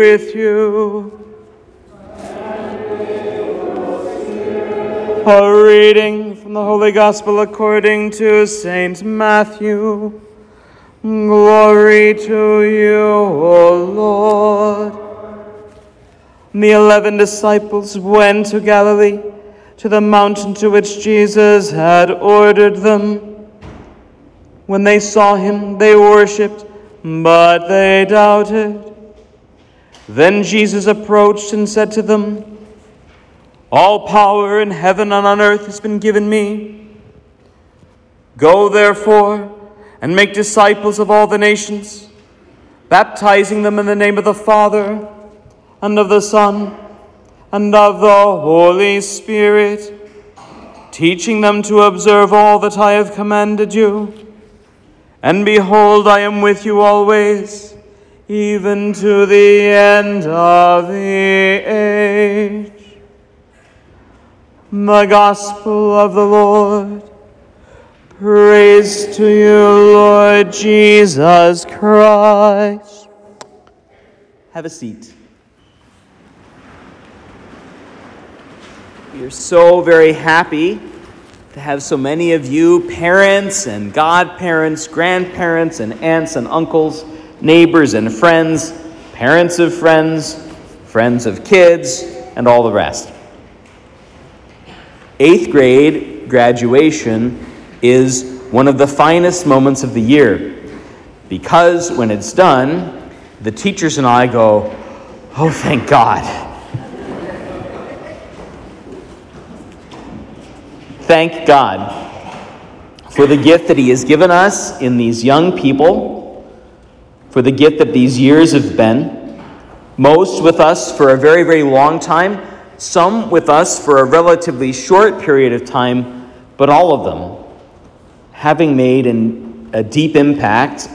With you. A reading from the Holy Gospel according to Saint Matthew. Glory to you, O Lord. The eleven disciples went to Galilee, to the mountain to which Jesus had ordered them. When they saw him, they worshipped, but they doubted. Then Jesus approached and said to them, All power in heaven and on earth has been given me. Go therefore and make disciples of all the nations, baptizing them in the name of the Father, and of the Son, and of the Holy Spirit, teaching them to observe all that I have commanded you. And behold, I am with you always, even to the end of the age. The Gospel of the Lord. Praise to you, Lord Jesus Christ. Have a seat. We are so very happy to have so many of you, parents and godparents, grandparents and aunts and uncles, neighbors and friends, parents of friends, friends of kids, and all the rest. Eighth grade graduation is one of the finest moments of the year because when it's done, the teachers and I go, Oh, thank God. Thank God for the gift that He has given us in these young people, for the gift that these years have been. Most with us for a very, very long time, some with us for a relatively short period of time, but all of them having made an, a deep impact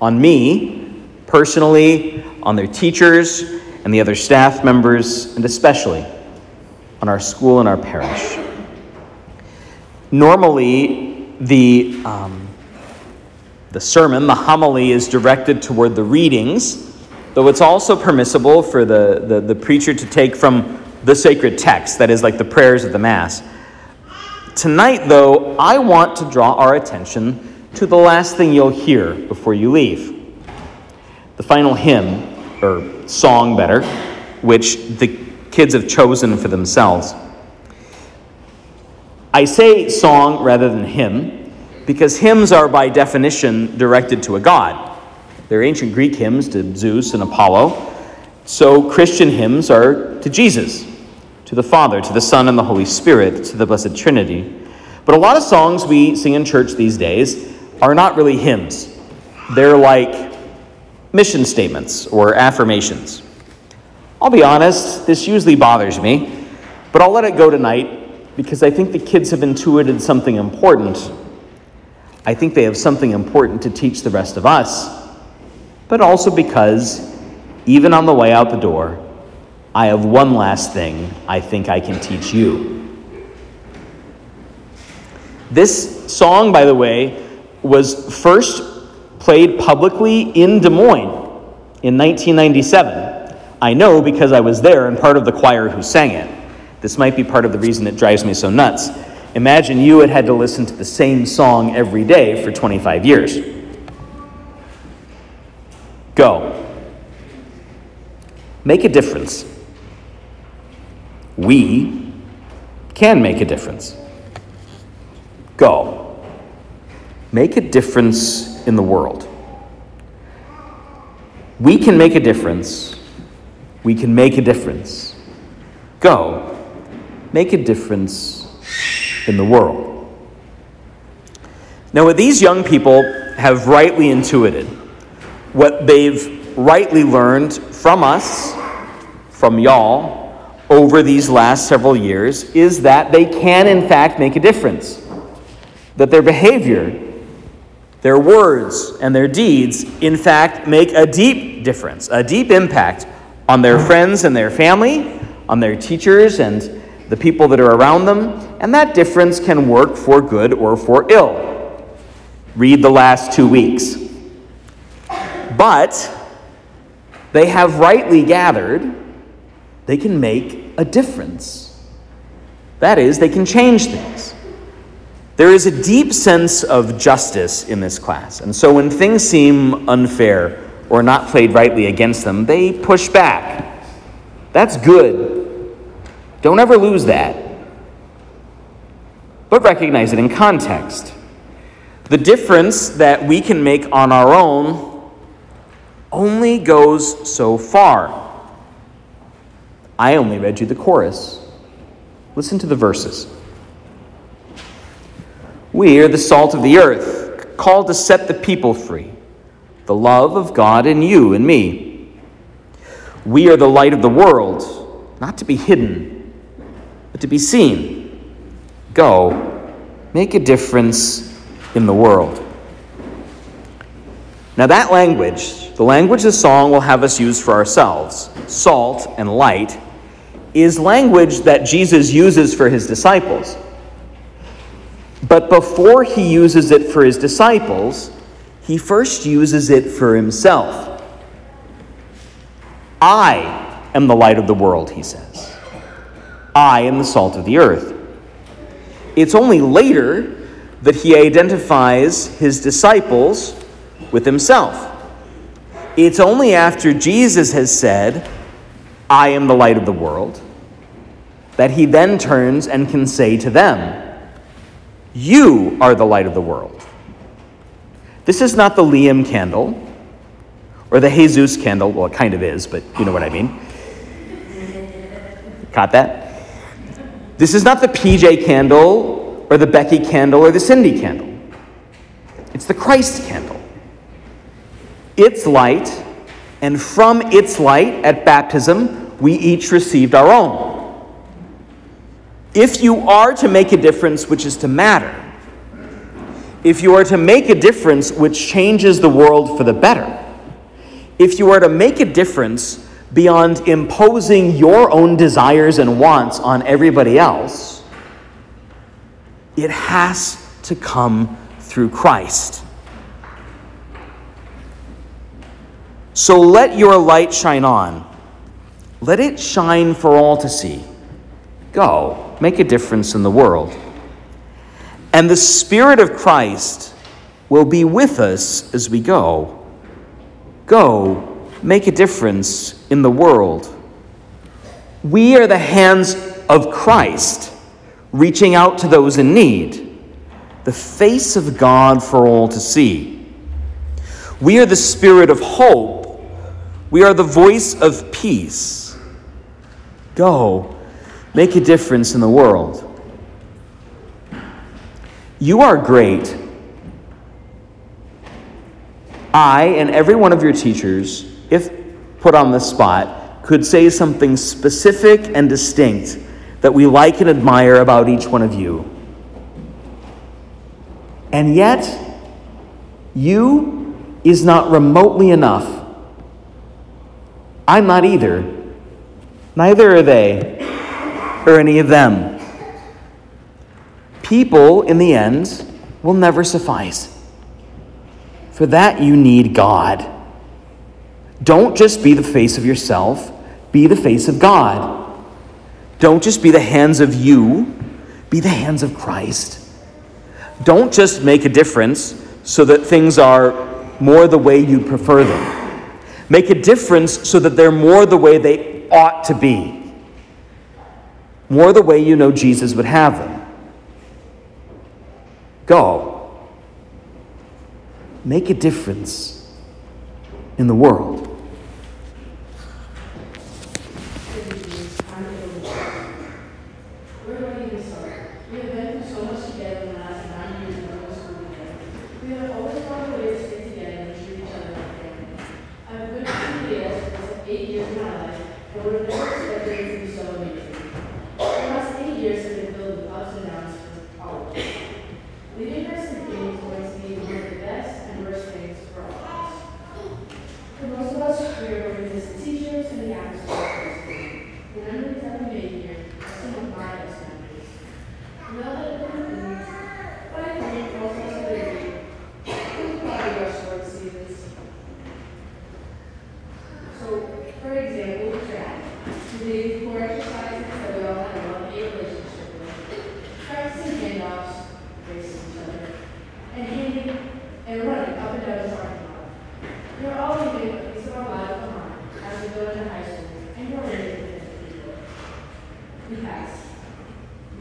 on me personally, on their teachers and the other staff members, and especially on our school and our parish. Normally, the, um, the sermon, the homily, is directed toward the readings, though it's also permissible for the, the, the preacher to take from the sacred text, that is, like the prayers of the Mass. Tonight, though, I want to draw our attention to the last thing you'll hear before you leave. The final hymn, or song better, which the kids have chosen for themselves. I say song rather than hymn because hymns are by definition directed to a god. They're ancient Greek hymns to Zeus and Apollo. So Christian hymns are to Jesus to the Father, to the Son, and the Holy Spirit, to the Blessed Trinity. But a lot of songs we sing in church these days are not really hymns, they're like mission statements or affirmations. I'll be honest, this usually bothers me, but I'll let it go tonight because I think the kids have intuited something important. I think they have something important to teach the rest of us, but also because, even on the way out the door, I have one last thing I think I can teach you. This song, by the way, was first played publicly in Des Moines in 1997. I know because I was there and part of the choir who sang it. This might be part of the reason it drives me so nuts. Imagine you had had to listen to the same song every day for 25 years. Go. Make a difference we can make a difference. Go. Make a difference in the world. We can make a difference. We can make a difference. Go. Make a difference in the world. Now, what these young people have rightly intuited, what they've rightly learned from us, from y'all, over these last several years is that they can, in fact, make a difference. That their behavior, their words, and their deeds, in fact, make a deep difference, a deep impact on their friends and their family, on their teachers and the people that are around them, and that difference can work for good or for ill. Read the last two weeks. But they have rightly gathered, they can make a difference. That is, they can change things. There is a deep sense of justice in this class, and so when things seem unfair or not played rightly against them, they push back. That's good. Don't ever lose that. But recognize it in context. The difference that we can make on our own only goes so far. I only read you the chorus. Listen to the verses. We are the salt of the earth, called to set the people free, the love of God in you and me. We are the light of the world, not to be hidden, but to be seen. Go, make a difference in the world. Now, that language, the language the song will have us use for ourselves, salt and light, is language that Jesus uses for his disciples. But before he uses it for his disciples, he first uses it for himself. I am the light of the world, he says. I am the salt of the earth. It's only later that he identifies his disciples with himself. It's only after Jesus has said, I am the light of the world, that he then turns and can say to them, You are the light of the world. This is not the Liam candle or the Jesus candle. Well, it kind of is, but you know what I mean. Caught that? This is not the PJ candle or the Becky candle or the Cindy candle. It's the Christ candle. Its light and from its light at baptism, we each received our own. If you are to make a difference which is to matter, if you are to make a difference which changes the world for the better, if you are to make a difference beyond imposing your own desires and wants on everybody else, it has to come through Christ. So let your light shine on. Let it shine for all to see. Go, make a difference in the world. And the Spirit of Christ will be with us as we go. Go, make a difference in the world. We are the hands of Christ, reaching out to those in need, the face of God for all to see. We are the spirit of hope we are the voice of peace. Go, make a difference in the world. You are great. I and every one of your teachers, if put on the spot, could say something specific and distinct that we like and admire about each one of you. And yet, you is not remotely enough I'm not either. Neither are they, or any of them. People, in the end, will never suffice. For that, you need God. Don't just be the face of yourself, be the face of God. Don't just be the hands of you, be the hands of Christ. Don't just make a difference so that things are more the way you prefer them make a difference so that they're more the way they ought to be, more the way you know Jesus would have them. Go. Make a difference in the world.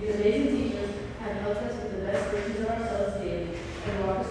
These amazing teachers have helped us with the best versions of ourselves daily and walk us